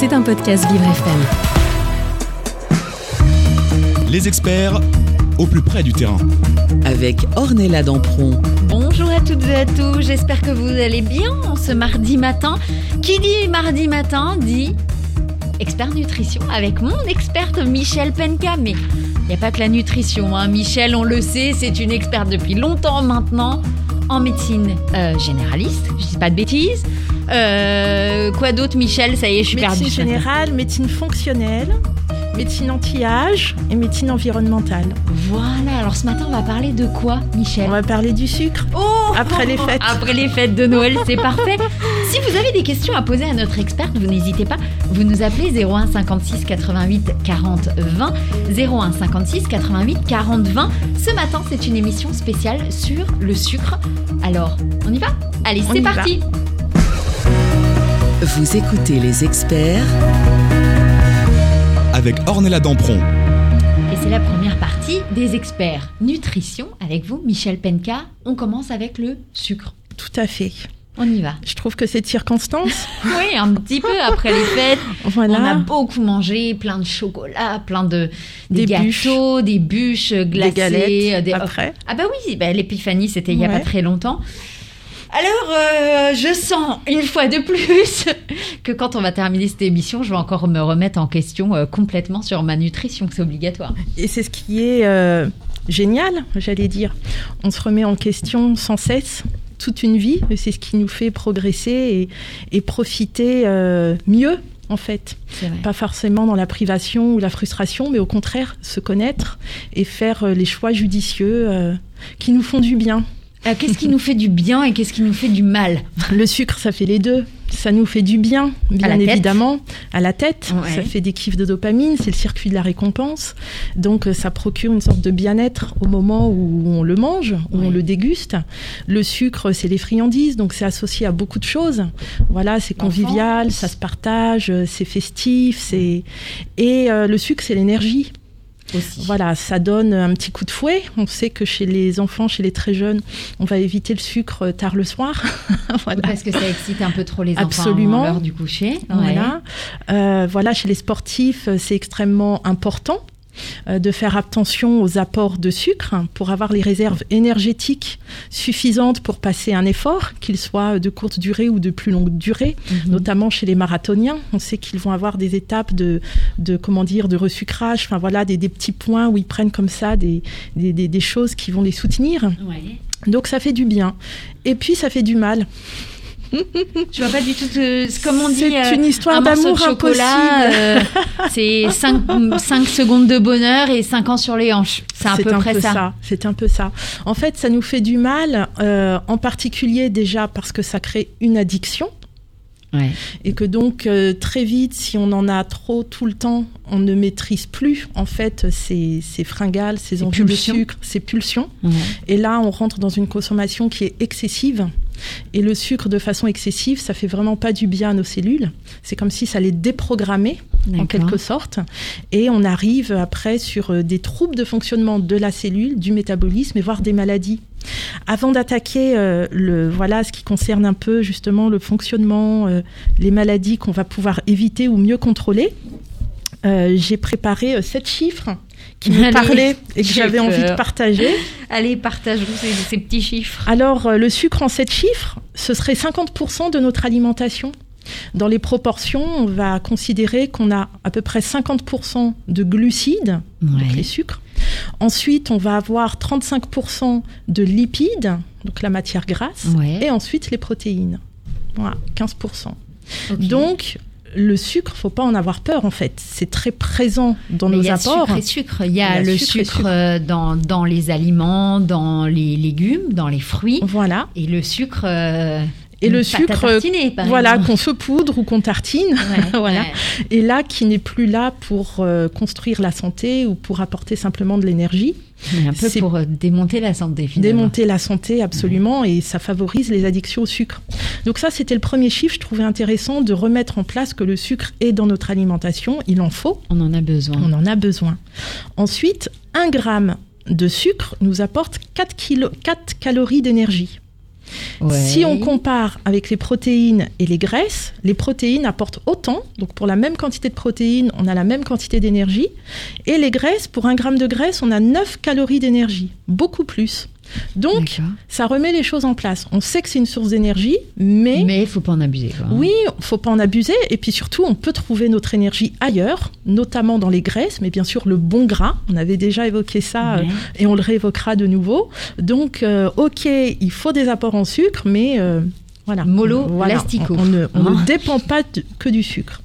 C'est un podcast Vivre FM. Les experts au plus près du terrain. avec Ornella Dampron. Bonjour à toutes et à tous, j'espère que vous allez bien ce mardi matin. Qui dit mardi matin dit expert nutrition avec mon experte Michel Penka. Mais il n'y a pas que la nutrition, hein. Michel, on le sait, c'est une experte depuis longtemps maintenant en médecine euh, généraliste, je dis pas de bêtises. Euh, quoi d'autre Michel? Ça y est, je suis médecine perdue. générale, médecine fonctionnelle, médecine anti-âge et médecine environnementale. Voilà, alors ce matin on va parler de quoi Michel? On va parler du sucre. Oh Après les fêtes. Après les fêtes de Noël, c'est parfait. Si vous avez des questions à poser à notre experte, vous n'hésitez pas, vous nous appelez 01 56 88 40 20. 01 56 88 40 20. Ce matin, c'est une émission spéciale sur le sucre. Alors, on y va? Allez, c'est va. Vous écoutez les experts Avec Ornella Dampron. Et c'est la première partie des experts nutrition avec vous, Michel Penka. On commence avec le sucre. Tout à fait. On y va. Je trouve que cette circonstance, Oui, un petit peu après les fêtes. voilà, On a beaucoup mangé, plein de chocolat, plein de des, Des bûches. gâteaux, des bûches glacées, des galettes euh, des- après. Ah bah oui, bah, l'épiphanie c'était il y a Ouais. pas très longtemps. Alors, euh, je sens une fois de plus que quand on va terminer cette émission, je vais encore me remettre en question euh, complètement sur ma nutrition, que c'est obligatoire. Et c'est ce qui est euh, génial, j'allais dire. On se remet en question sans cesse toute une vie, et c'est ce qui nous fait progresser et, et profiter mieux, en fait. Pas forcément dans la privation ou la frustration, mais au contraire, se connaître et faire les choix judicieux euh, qui nous font du bien. Euh, qu'est-ce qui nous fait du bien et qu'est-ce qui nous fait du mal? Le sucre, ça fait les deux. Ça nous fait du bien, bien tête. évidemment, à la tête. Ouais. Ça fait des kiffs de dopamine, c'est le circuit de la récompense. Donc euh, ça procure une sorte de bien-être au moment où on le mange, où Ouais. on le déguste. Le sucre, c'est les friandises, donc c'est associé à beaucoup de choses. Voilà, c'est convivial, ça se partage, euh, c'est festif, c'est et euh, le sucre, c'est l'énergie. Aussi Voilà, ça donne un petit coup de fouet. On sait que chez les enfants, chez les très jeunes, on va éviter le sucre tard le soir. voilà. Parce que ça excite un peu trop les enfants Absolument. à l'heure du coucher. Ouais. Voilà. Euh, voilà, chez les sportifs, euh, c'est extrêmement important de faire attention aux apports de sucre pour avoir les réserves énergétiques suffisantes pour passer un effort, qu'il soit de courte durée ou de plus longue durée, Mhm. notamment chez les marathoniens. On sait qu'ils vont avoir des étapes de, de comment dire, de resucrage, enfin voilà, des, des petits points où ils prennent comme ça des, des, des- des choses qui vont les soutenir. Ouais. Donc ça fait du bien. Et puis ça fait du mal. Je vois pas du tout ce- comme on dit. C'est euh, une histoire un d'amour de chocolat, impossible. euh, c'est 5, secondes de bonheur et 5 ans sur les hanches. C'est à peu près ça. C'est un peu ça. En fait, ça nous fait du mal, euh, en particulier déjà parce que ça crée une addiction Ouais. et que donc euh, très vite, si on en a trop tout le temps, on ne maîtrise plus en fait ces, ces fringales, ces envies de sucre, ces pulsions. Et là, on rentre dans une consommation qui est excessive. Et le sucre, de façon excessive, ça fait vraiment pas du bien à nos cellules. C'est comme si ça les déprogrammait en quelque sorte. Et on arrive après sur euh, des troubles de fonctionnement de la cellule, du métabolisme et voire des maladies. Avant d'attaquer euh, le voilà ce qui concerne un peu justement le fonctionnement, euh, les maladies qu'on va pouvoir éviter ou mieux contrôler, euh, j'ai préparé sept chiffres qui me Allez, parlaient et que j'avais envie de partager. Allez, partage-nous ces, ces petits chiffres. Alors, euh, le sucre en 7 chiffres, ce serait 50% de notre alimentation. Dans les proportions, on va considérer qu'on a à peu près 50% de glucides, donc les sucres. Ensuite, on va avoir 35% de lipides, donc la matière grasse. Ouais. Et ensuite, les protéines. Voilà, 15%. Ok. Donc, le sucre, faut pas en avoir peur en fait. C'est très présent dans Mais nos il y a apports. sucre. Il y a, le sucre euh, dans, dans les aliments, dans les légumes, dans les fruits. Voilà. Et le sucre. euh, Et le sucre, par voilà, qu'on se poudre ou qu'on tartine. Ouais, Voilà. ouais. Et là, qui n'est plus là pour euh, construire la santé ou pour apporter simplement de l'énergie, un peu pour euh, démonter la santé, finalement. démonter la santé absolument, et ça favorise les addictions au sucre. Donc ça, c'était le premier chiffre. Je trouvais intéressant de remettre en place que le sucre est dans notre alimentation. Il en faut, On en a besoin. on en a besoin. Ensuite, un gramme de sucre nous apporte 4, kilo- 4 calories d'énergie. Ouais. Si on compare avec les protéines et les graisses, les protéines apportent autant. Donc pour la même quantité de protéines, on a la même quantité d'énergie. Et les graisses, pour un gramme de graisse, on a 9 calories d'énergie, beaucoup plus. Donc ça remet les choses en place. On sait que c'est une source d'énergie, mais, Mais il faut pas en abuser. Quoi. oui, faut pas en abuser. Et puis surtout, on peut trouver notre énergie ailleurs, notamment dans les graisses, mais bien sûr le bon gras. On avait déjà évoqué ça euh, et on le réévoquera de nouveau. Donc, euh, ok, il faut des apports en sucre, mais euh, voilà. Mollo, Voilà, l'astico. On, on ne, on ne dépend pas de- que du sucre.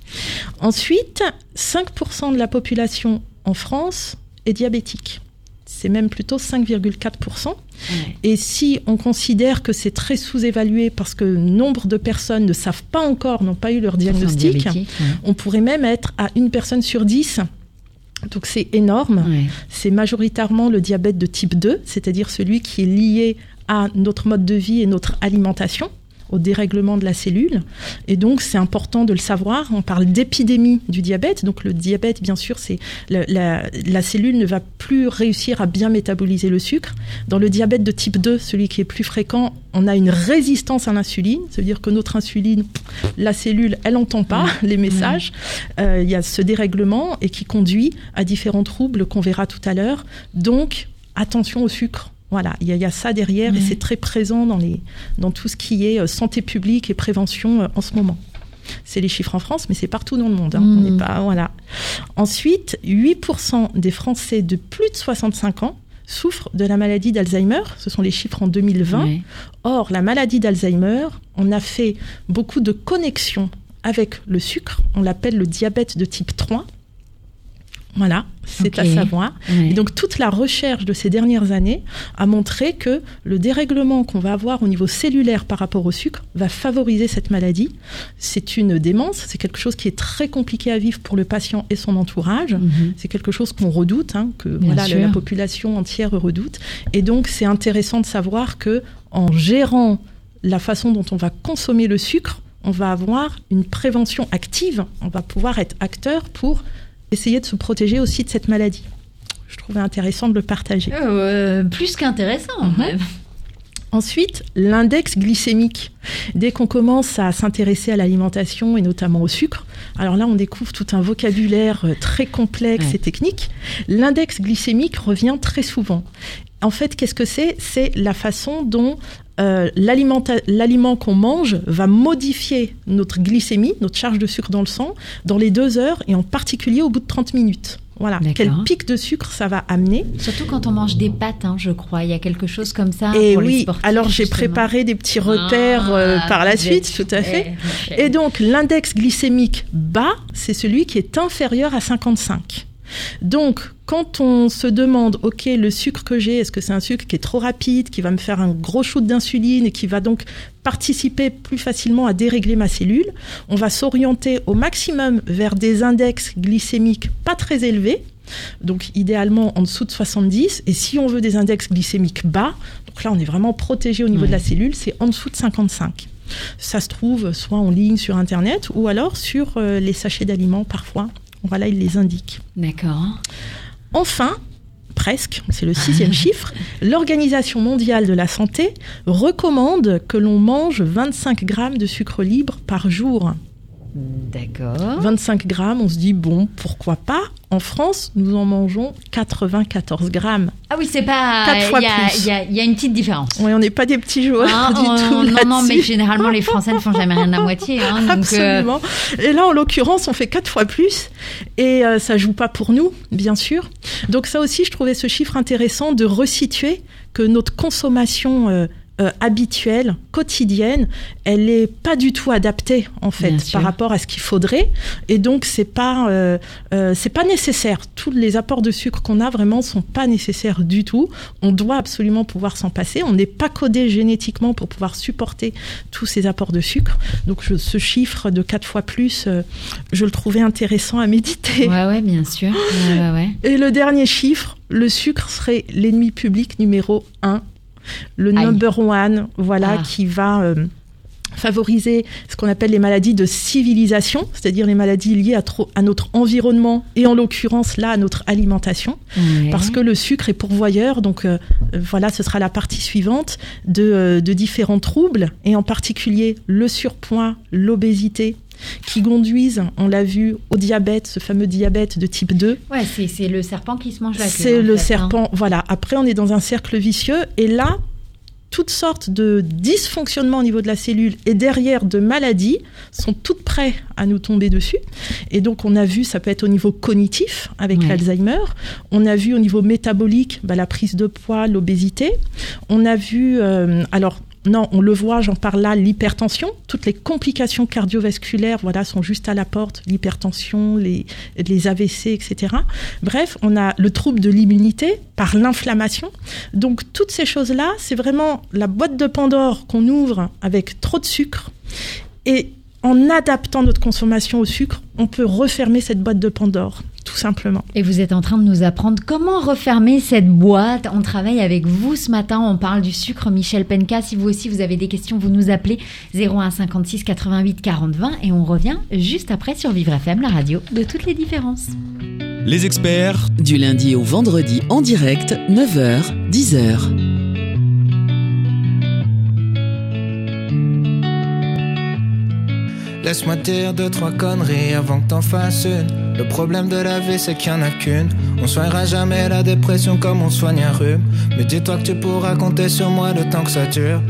Ensuite, 5% de la population en France est diabétique. C'est même plutôt 5,4%. Ouais. Et si on considère que c'est très sous-évalué parce que nombre de personnes ne savent pas encore, n'ont pas eu leur diagnostic, ouais. on pourrait même être à une personne sur dix. Donc c'est énorme. Ouais. C'est majoritairement le diabète de type 2, c'est-à-dire celui qui est lié à notre mode de vie et notre alimentation au dérèglement de la cellule. Et donc, c'est important de le savoir. On parle d'épidémie du diabète. Donc, le diabète, bien sûr, c'est la, la- la cellule ne va plus réussir à bien métaboliser le sucre. Dans le diabète de type 2, celui qui est plus fréquent, on a une résistance à l'insuline. Ça veut dire que notre insuline, la cellule, elle n'entend pas les messages. Euh, Il y a ce dérèglement et qui conduit à différents troubles qu'on verra tout à l'heure. Donc, attention au sucre. Voilà, il y, a- il y a ça derrière et Ouais. c'est très présent dans, les, dans tout ce qui est euh, santé publique et prévention euh, en ce moment. C'est les chiffres en France, mais c'est partout dans le monde. hein. Mm. On n'est pas, voilà. Ensuite, 8% des Français de plus de 65 ans souffrent de la maladie d'Alzheimer. Ce sont les chiffres en 2020. Ouais. Or, la maladie d'Alzheimer, on a fait beaucoup de connexions avec le sucre. On l'appelle le diabète de type 3. Voilà, c'est à savoir. Ouais. Et donc toute la recherche de ces dernières années a montré que le dérèglement qu'on va avoir au niveau cellulaire par rapport au sucre va favoriser cette maladie. C'est une démence, c'est quelque chose qui est très compliqué à vivre pour le patient et son entourage. Mhm. C'est quelque chose qu'on redoute, hein, que Bien voilà, la, la population entière redoute. Et donc, c'est intéressant de savoir que en gérant la façon dont on va consommer le sucre, on va avoir une prévention active. On va pouvoir être acteur pour essayer de se protéger aussi de cette maladie. Je trouvais intéressant de le partager. Euh, plus qu'intéressant. Mhm. même. Ensuite, l'index glycémique. Dès qu'on commence à s'intéresser à l'alimentation et notamment au sucre, alors là, on découvre tout un vocabulaire euh, très complexe Ouais. et technique. L'index glycémique revient très souvent. En fait, qu'est-ce que c'est? C'est la façon dont euh, l'aliment qu'on mange va modifier notre glycémie, notre charge de sucre dans le sang, dans les deux heures et en particulier au bout de 30 minutes. Voilà, quel pic de sucre ça va amener. Surtout quand on mange des pâtes, hein, je crois. Il y a quelque chose comme ça. Et pour les oui, sportifs, alors j'ai préparé des petits repères euh, Ah, par la suite, tout à fait. Et donc, l'index glycémique bas, c'est celui qui est inférieur à 55. Donc, quand on se demande, OK, le sucre que j'ai, est-ce que c'est un sucre qui est trop rapide, qui va me faire un gros shoot d'insuline et qui va donc participer plus facilement à dérégler ma cellule, on va s'orienter au maximum vers des index glycémiques pas très élevés, donc idéalement en dessous de 70. Et si on veut des index glycémiques bas, donc là on est vraiment protégé au niveau de la cellule, c'est en dessous de 55. Ça se trouve soit en ligne sur Internet ou alors sur euh, les sachets d'aliments parfois. Voilà, ils les indiquent. D'accord. Enfin, presque, c'est le sixième chiffre, l'Organisation mondiale de la santé recommande que l'on mange 25 grammes de sucre libre par jour. D'accord. 25 grammes, on se dit, bon, pourquoi pas? En France, nous en mangeons 94 grammes. Ah oui, c'est pas. Quatre fois il y a- plus. Il y, a- il y a une petite différence. Oui, on n'est pas des petits joueurs Hein, du on- tout non, non, mais généralement, les Français ne font jamais rien à moitié. Hein, donc, euh, Absolument. Et là, en l'occurrence, on fait quatre fois plus. Et euh, ça joue pas pour nous, bien sûr. Donc ça aussi, je trouvais ce chiffre intéressant de resituer que notre consommation euh, euh, habituelle, quotidienne, elle est pas du tout adaptée en fait Bien sûr. par rapport à ce qu'il faudrait. Et donc c'est pas euh, euh, c'est pas nécessaire. Tous les apports de sucre qu'on a vraiment sont pas nécessaires du tout. On doit absolument pouvoir s'en passer. On n'est pas codé génétiquement pour pouvoir supporter tous ces apports de sucre. Donc je- ce chiffre de quatre fois plus, je le trouvais intéressant à méditer. ouais, ouais, bien sûr. Ouais, ouais, ouais. Et le dernier chiffre, le sucre serait l'ennemi public numéro un, le Aïe. number one, voilà, Ah. qui va euh, favoriser ce qu'on appelle les maladies de civilisation, c'est-à-dire les maladies liées à, trop, à, notre environnement et en l'occurrence là à notre alimentation, Ouais. parce que le sucre est pourvoyeur, donc euh, voilà, ce sera la partie suivante de, euh, de différents troubles, et en particulier le surpoids, l'obésité, qui conduisent, on l'a vu, au diabète, ce fameux diabète de type 2. Ouais, c'est, le serpent qui se mange la queue. C'est le fait, hein. serpent, voilà. Après, on est dans un cercle vicieux, et là, toutes sortes de dysfonctionnements au niveau de la cellule et derrière de maladies sont toutes prêtes à nous tomber dessus. Et donc, on a vu, ça peut être au niveau cognitif avec l'Alzheimer. On a vu au niveau métabolique, bah, la prise de poids, l'obésité. On a vu, euh, alors, non, on le voit, j'en parle là, l'hypertension. Toutes les complications cardiovasculaires, voilà, sont juste à la porte. L'hypertension, les, les AVC, etc. Bref, on a le trouble de l'immunité par l'inflammation. Donc, toutes ces choses-là, c'est vraiment la boîte de Pandore qu'on ouvre avec trop de sucre. Et en adaptant notre consommation au sucre, on peut refermer cette boîte de Pandore, tout simplement. Et vous êtes en train de nous apprendre comment refermer cette boîte. On travaille avec vous ce matin. On parle du sucre. Michel Penka, si vous aussi vous avez des questions, vous nous appelez 01 56 88 40 20 et on revient juste après sur Vivre FM, la radio de toutes les différences. Les experts Du lundi au vendredi en direct, 9h, 10h. Laisse-moi dire deux, trois conneries avant que t'en fasses une. Le problème de la vie, c'est qu'il y en a qu'une. On soignera jamais la dépression comme on soigne un rhume. Mais dis-toi que tu pourras compter sur moi le temps que ça dure.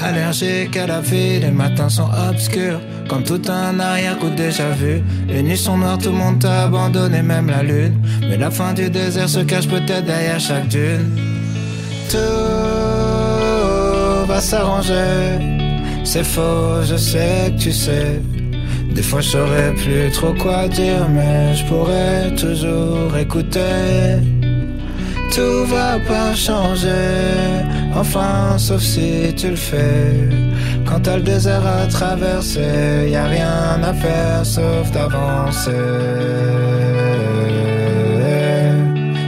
Allergique à la vie, les matins sont obscurs. Comme tout un arrière-coup déjà vu. Les nuits sont noires, tout le monde t'a abandonné, même la lune. Mais la fin du désert se cache peut-être derrière chaque dune. Tout va s'arranger. C'est faux, je sais que tu sais. Des fois je saurais plus trop quoi dire, mais je pourrais toujours écouter. Tout va pas changer, enfin sauf si tu le fais. Quand t'as le désert à traverser, y a rien à faire sauf d'avancer.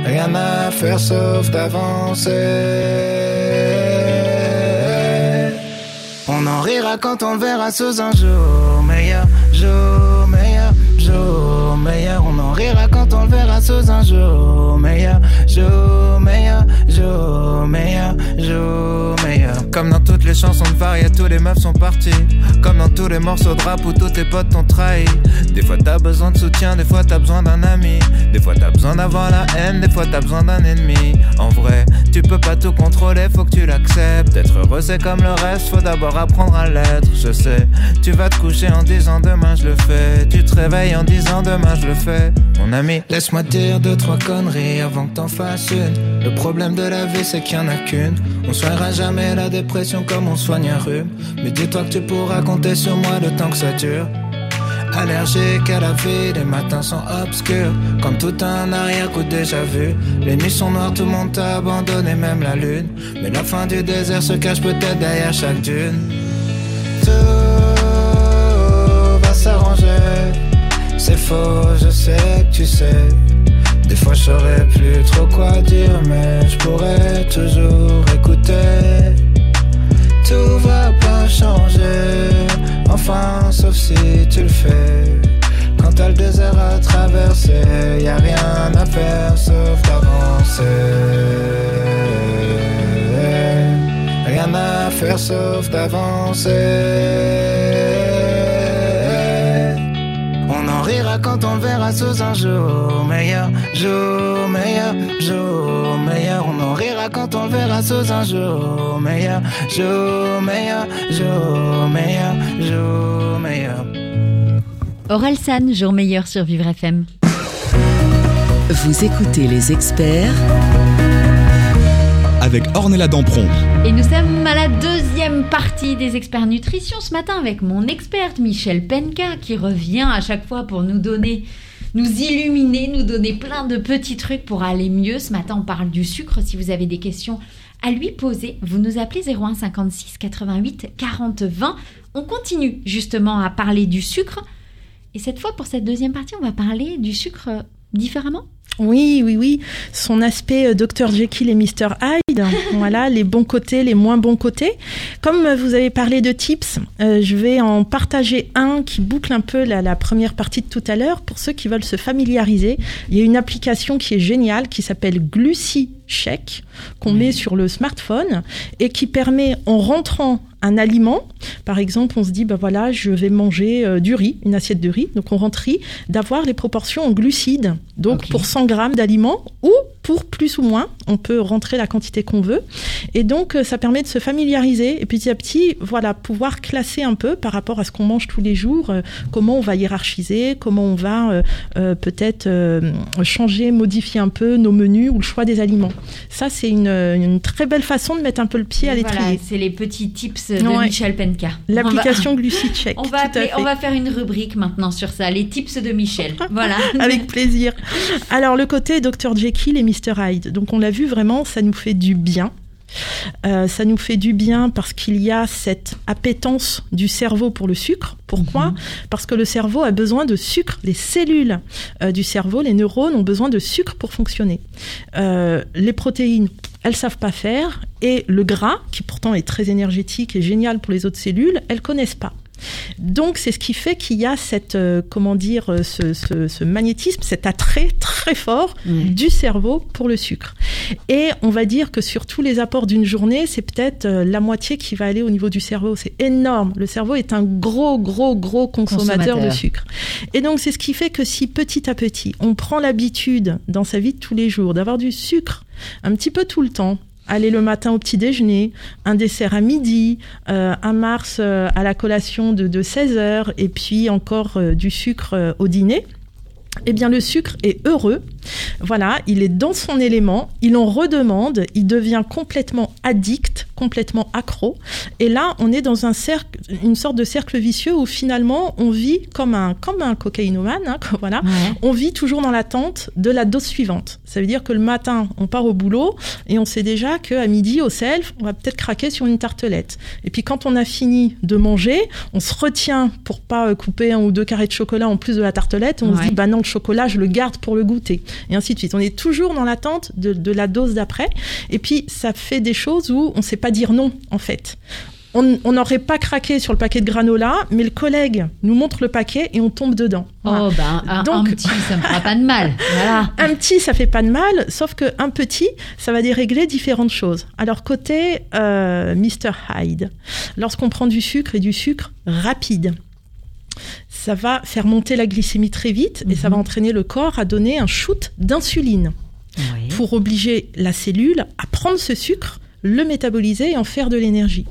Rien à faire sauf d'avancer. On en rira quand on le verra sous un jour meilleur, jour meilleur, jour meilleur. On en rira quand on le verra sous un jour meilleur, Comme dans toutes les chansons de Faria, tous les meufs sont partis. Comme dans tous les morceaux de rap où tous tes potes t'ont trahi. Des fois t'as besoin de soutien, des fois t'as besoin d'un ami. Des fois t'as besoin d'avoir la haine, des fois t'as besoin d'un ennemi. En vrai, tu peux pas tout contrôler, faut que tu l'acceptes. Être heureux c'est comme le reste, faut d'abord apprendre à l'être. Je sais, tu vas te coucher en disant demain je le fais. Tu te réveilles en disant demain je le fais. Mon ami, laisse-moi dire deux, trois conneries avant que t'en fasses une. Le problème de la vie c'est qu'il y en a qu'une. On soignera jamais la dépression comme on soigne un rhume. Mais dis-toi que tu pourras compter sur moi le temps que ça dure. Allergique à la vie, les matins sont obscurs. Comme tout un arrière-coup déjà vu. Les nuits sont noires, tout le monde t'a abandonné, même la lune. Mais la fin du désert se cache peut-être derrière chaque dune. Tout va s'arranger. C'est faux, je sais que tu sais. Des fois je saurais plus trop quoi dire, mais je pourrais toujours écouter. Tout va pas changer, enfin sauf si tu le fais. Quand t'as le désert à traverser, y a rien à faire sauf d'avancer. Rien à faire sauf d'avancer. Quand on le verra sous un jour meilleur, jour meilleur, jour meilleur. On en rira quand on le verra sous un jour meilleur, jour meilleur, jour meilleur, jour meilleur. Aurel San, jour meilleur sur Vivre FM. Vous écoutez les experts avec Ornella Dampron. Et nous sommes à la deuxième partie des experts nutrition ce matin avec mon experte Michel Penka qui revient à chaque fois pour nous donner, nous illuminer, nous donner plein de petits trucs pour aller mieux. Ce matin, on parle du sucre. Si vous avez des questions à lui poser, vous nous appelez 01 56 88 40 20. On continue justement à parler du sucre. Et cette fois, pour cette deuxième partie, on va parler du sucre différemment. Oui, oui, oui. Son aspect euh, Dr Jekyll et Mr Hyde. voilà, les bons côtés, les moins bons côtés. Comme euh, vous avez parlé de tips, euh, je vais en partager un qui boucle un peu la, la première partie de tout à l'heure pour ceux qui veulent se familiariser. Il y a une application qui est géniale qui s'appelle GluciCheck qu'on met sur le smartphone et qui permet en rentrant un aliment. Par exemple, on se dit, bah voilà, je vais manger euh, du riz, une assiette de riz. Donc on rentre riz, d'avoir les proportions en glucides. Donc pour 100 grammes d'aliments ou pour plus ou moins, on peut rentrer la quantité qu'on veut. Et donc euh, ça permet de se familiariser et petit à petit, voilà, pouvoir classer un peu par rapport à ce qu'on mange tous les jours, euh, comment on va hiérarchiser, comment on va euh, euh, peut-être changer, modifier un peu nos menus ou le choix des aliments. Ça, c'est une, une très belle façon de mettre un peu le pied à Voilà, l'étrier. c'est les petits tips de Ouais. Michel Penka. L'application GluciCheck. On va, appeler- on va faire une rubrique maintenant sur ça, les tips de Michel. Voilà. Avec plaisir. Alors, le côté Dr. Jekyll et Mr. Hyde. Donc, on l'a vu vraiment, ça nous fait du bien. Euh, ça nous fait du bien parce qu'il y a cette appétence du cerveau pour le sucre. Pourquoi Parce que le cerveau a besoin de sucre. Les cellules euh, du cerveau, les neurones, ont besoin de sucre pour fonctionner. Euh, les protéines, elles savent pas faire. Et le gras, qui pourtant est très énergétique et génial pour les autres cellules, elles connaissent pas. Donc c'est ce qui fait qu'il y a cette euh, comment dire euh, ce, ce- ce magnétisme, cet attrait très fort du cerveau pour le sucre. Et on va dire que sur tous les apports d'une journée, c'est peut-être euh, la moitié qui va aller au niveau du cerveau. C'est énorme. Le cerveau est un gros gros gros consommateur, Consommateur. de sucre. Et donc c'est ce qui fait que si petit à petit on prend l'habitude dans sa vie de tous les jours d'avoir du sucre un petit peu tout le temps. Aller le matin au petit déjeuner, un dessert à midi, euh, un Mars euh, à la collation de, de 16 heures et puis encore euh, du sucre au dîner. Eh bien, le sucre est heureux. Voilà, il est dans son élément, il en redemande, il devient complètement addict, complètement accro. Et là, on est dans un cercle, une sorte de cercle vicieux où finalement, on vit comme un, comme un cocaïnomane, hein, voilà. Ouais. On vit toujours dans l'attente de la dose suivante. Ça veut dire que le matin, on part au boulot et on sait déjà qu'à midi, au self, on va peut-être craquer sur une tartelette. Et puis quand on a fini de manger, on se retient pour pas euh, couper un ou deux carrés de chocolat en plus de la tartelette. Et on se dit, bah non, le chocolat, je le garde pour le goûter. Et ainsi de suite. On est toujours dans l'attente de, de la dose d'après. Et puis, ça fait des choses où on sait pas dire non, en fait. On on n'aurait pas craqué sur le paquet de granola, mais le collègue nous montre le paquet et on tombe dedans. Voilà. Oh, ben, un, Donc- un petit, ça me fera pas de mal. Voilà. Un petit, ça fait pas de mal, sauf que un petit, ça va dérégler différentes choses. Alors côté euh, Mr Hyde, lorsqu'on prend du sucre et du sucre rapide, ça va faire monter la glycémie très vite et ça va entraîner le corps à donner un shoot d'insuline Oui. pour obliger la cellule à prendre ce sucre, le métaboliser et en faire de l'énergie.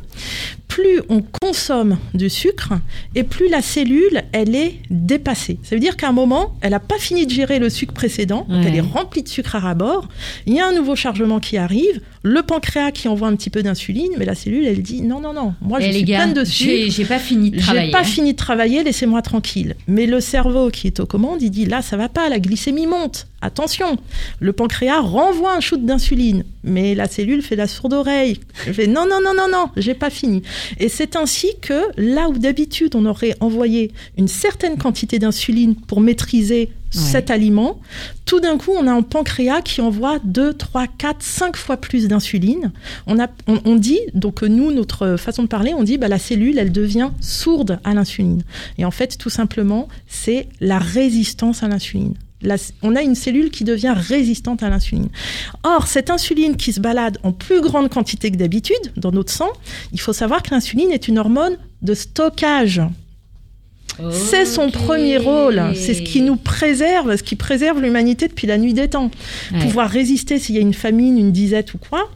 Plus on consomme de sucre et plus la cellule, elle est dépassée. Ça veut dire qu'à un moment, elle n'a pas fini de gérer le sucre précédent, donc elle est remplie de sucre à rabord. Il y a un nouveau chargement qui arrive, le pancréas qui envoie un petit peu d'insuline, mais la cellule, elle dit non, non, non, moi je Eh, les suis gars, pleine de sucre. j'ai j'ai pas fini de J'ai travailler. pas hein. fini de travailler, laissez-moi tranquille. Mais le cerveau qui est aux commandes, il dit là, ça va pas, la glycémie monte. Attention, le pancréas renvoie un shoot d'insuline, mais la cellule fait la sourde oreille. Elle fait non, non, non, non, non, j'ai pas fini. Et c'est ainsi que là où d'habitude on aurait envoyé une certaine quantité d'insuline pour maîtriser cet aliment, tout d'un coup on a un pancréas qui envoie 2, 3, 4, 5 fois plus d'insuline. On, a, on, on dit, donc nous, notre façon de parler, on dit bah, la cellule, elle devient sourde à l'insuline. Et en fait, tout simplement, c'est la résistance à l'insuline. La- on a une cellule qui devient résistante à l'insuline. Or, cette insuline qui se balade en plus grande quantité que d'habitude dans notre sang, il faut savoir que l'insuline est une hormone de stockage. C'est son premier rôle. C'est ce qui nous préserve, ce qui préserve l'humanité depuis la nuit des temps. Ouais. Pouvoir résister s'il y a une famine, une disette ou quoi,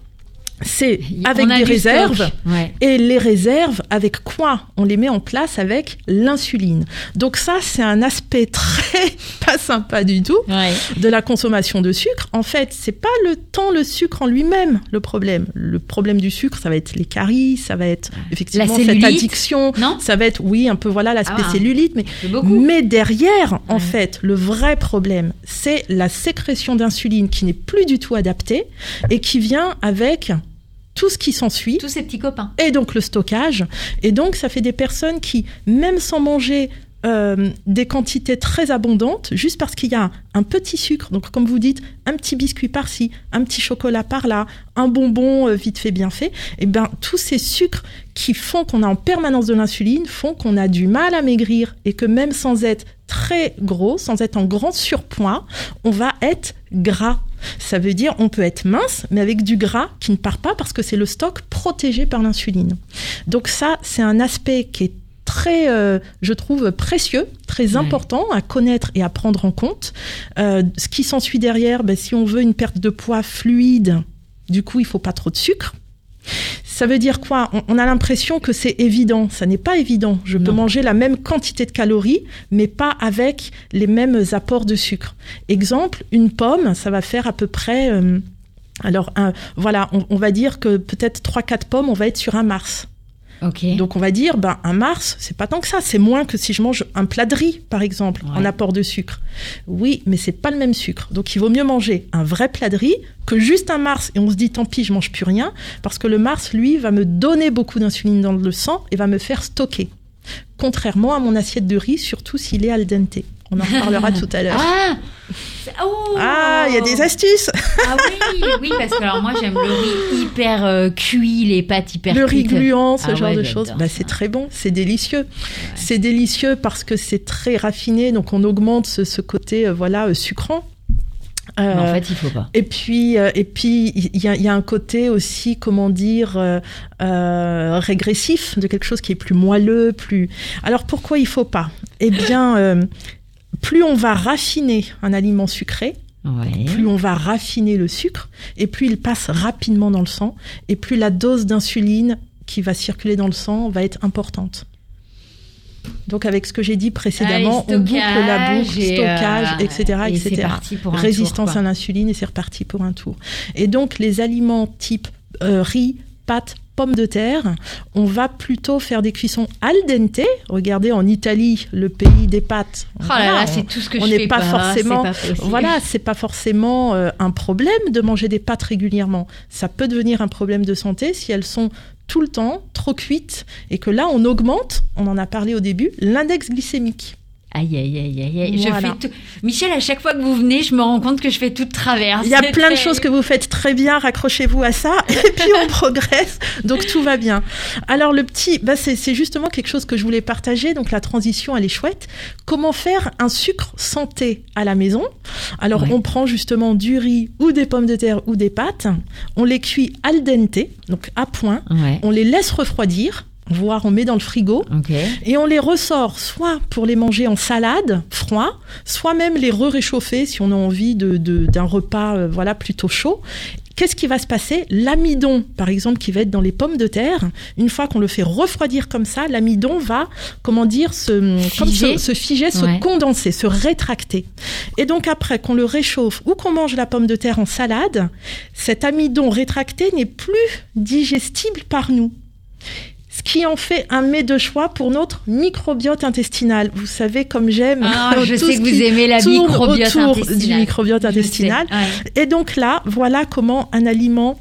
c'est avec des réserves. Ouais. Et les réserves, avec quoi On les met en place avec l'insuline. Donc ça, c'est un aspect très pas sympa du tout Ouais. de la consommation de sucre. En fait, c'est pas le temps le sucre en lui-même le problème. Le problème du sucre, ça va être les caries, ça va être effectivement cette addiction. non Ça va être oui, un peu voilà l'aspect Ah. cellulite, mais mais derrière, en Ouais. fait, le vrai problème, c'est la sécrétion d'insuline qui n'est plus du tout adaptée et qui vient avec tout ce qui s'ensuit. Tous ces petits copains. Et donc le stockage. Et donc ça fait des personnes qui, même sans manger euh, des quantités très abondantes, juste parce qu'il y a un petit sucre, donc comme vous dites, un petit biscuit par-ci, un petit chocolat par-là, un bonbon euh, vite fait bien fait, et eh bien tous ces sucres qui font qu'on a en permanence de l'insuline font qu'on a du mal à maigrir et que même sans être très gros, sans être en grand surpoids, on va être gras. Ça veut dire on peut être mince, mais avec du gras qui ne part pas parce que c'est le stock protégé par l'insuline. Donc ça, c'est un aspect qui est très, euh, je trouve, précieux, très important à connaître et à prendre en compte. Euh, ce qui s'ensuit derrière, ben, si on veut une perte de poids fluide, du coup, il faut pas trop de sucre. Ça veut dire quoi? On, a l'impression que c'est évident. Ça n'est pas évident. Je peux manger la même quantité de calories, mais pas avec les mêmes apports de sucre. Exemple, une pomme, ça va faire à peu près... Euh, alors, voilà, on, on, va dire que peut-être 3-4 pommes, on va être sur un Mars. Donc on va dire, ben, un Mars, c'est pas tant que ça, c'est moins que si je mange un plat de riz, par exemple, en apport de sucre. Oui, mais c'est pas le même sucre. Donc il vaut mieux manger un vrai plat de riz que juste un Mars et on se dit tant pis, je mange plus rien, parce que le Mars, lui, va me donner beaucoup d'insuline dans le sang et va me faire stocker. Contrairement à mon assiette de riz, surtout s'il est al dente. On en reparlera tout à l'heure. Ah Oh ah, il y a des astuces. ah oui, oui, parce que alors moi j'aime le riz hyper euh, cuit, les pâtes hyper Le riz gluant, ce ah genre de choses. Bah, c'est très bon, c'est délicieux. C'est délicieux parce que c'est très raffiné, donc on augmente ce, côté euh, voilà euh, sucrant. en fait, il faut pas. Et puis, et puis, il y a, y a, un côté aussi, comment dire, régressif de quelque chose qui est plus moelleux, plus. Alors pourquoi il faut pas? Eh bien, plus on va raffiner un aliment sucré, plus on va raffiner le sucre, et plus il passe rapidement dans le sang, et plus la dose d'insuline qui va circuler dans le sang va être importante. Donc avec ce que j'ai dit précédemment, on boucle la boucle, stockage, etc., euh, etc. Résistance à l'insuline et c'est reparti pour un tour. Et donc les aliments type euh, riz, pâtes, pommes de terre. On va plutôt faire des cuissons al dente. Regardez en Italie, le pays des pâtes. Oh là là, c'est tout ce que on n'est pas, forcément. voilà, c'est pas forcément euh, un problème de manger des pâtes régulièrement. Ça peut devenir un problème de santé si elles sont tout le temps trop cuites et que là on augmente. On en a parlé au début, l'index glycémique. Aïe, aïe, aïe, aïe, aïe. Je fais tout... Michel, à chaque fois que vous venez, je me rends compte que je fais tout de travers. Il y a plein de choses que vous faites très bien, raccrochez-vous à ça, et puis on progresse, donc tout va bien. Alors le petit, bah c'est justement quelque chose que je voulais partager, donc la transition, elle est chouette. Comment faire un sucre santé à la maison? Alors on prend justement du riz ou des pommes de terre ou des pâtes, on les cuit al dente, donc à point, on les laisse refroidir, voire on met dans le frigo. Et on les ressort soit pour les manger en salade froid, soit même les re-réchauffer si on a envie de, d'un repas euh, voilà plutôt chaud. Qu'est-ce qui va se passer? L'amidon, par exemple, qui va être dans les pommes de terre, une fois qu'on le fait refroidir comme ça, l'amidon va, comment dire, se figer, se, figer, se condenser, se rétracter. Et donc après qu'on le réchauffe ou qu'on mange la pomme de terre en salade, cet amidon rétracté n'est plus digestible par nous ce qui en fait un mets de choix pour notre microbiote intestinal. Vous savez comme j'aime. Ah, je sais que vous aimez la microbiote intestinal. du microbiote intestinal. Et donc là, voilà comment un aliment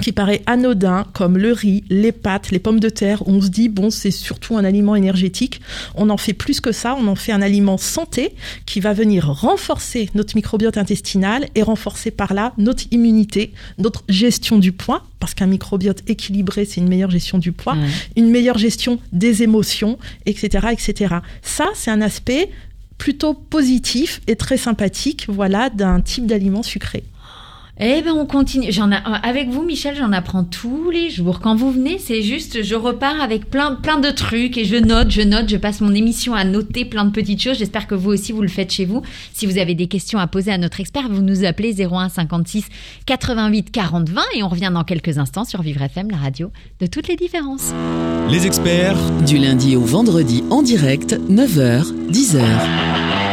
qui paraît anodin, comme le riz, les pâtes, les pommes de terre, on se dit, bon, c'est surtout un aliment énergétique. On en fait plus que ça, on en fait un aliment santé qui va venir renforcer notre microbiote intestinal et renforcer par là notre immunité, notre gestion du poids, parce qu'un microbiote équilibré, c'est une meilleure gestion du poids, une meilleure gestion des émotions, etc., etc. Ça, c'est un aspect plutôt positif et très sympathique, voilà, d'un type d'aliment sucré. Eh ben on continue. J'en avec vous, Michel, j'en apprends tous les jours. Quand vous venez, c'est juste, je repars avec plein, plein de trucs et je note, je note, je passe mon émission à noter plein de petites choses. J'espère que vous aussi vous le faites chez vous. Si vous avez des questions à poser à notre expert, vous nous appelez 01 56 88 40 20 et on revient dans quelques instants sur Vivre FM, la radio de toutes les différences. Les experts du lundi au vendredi en direct, 9h, 10h.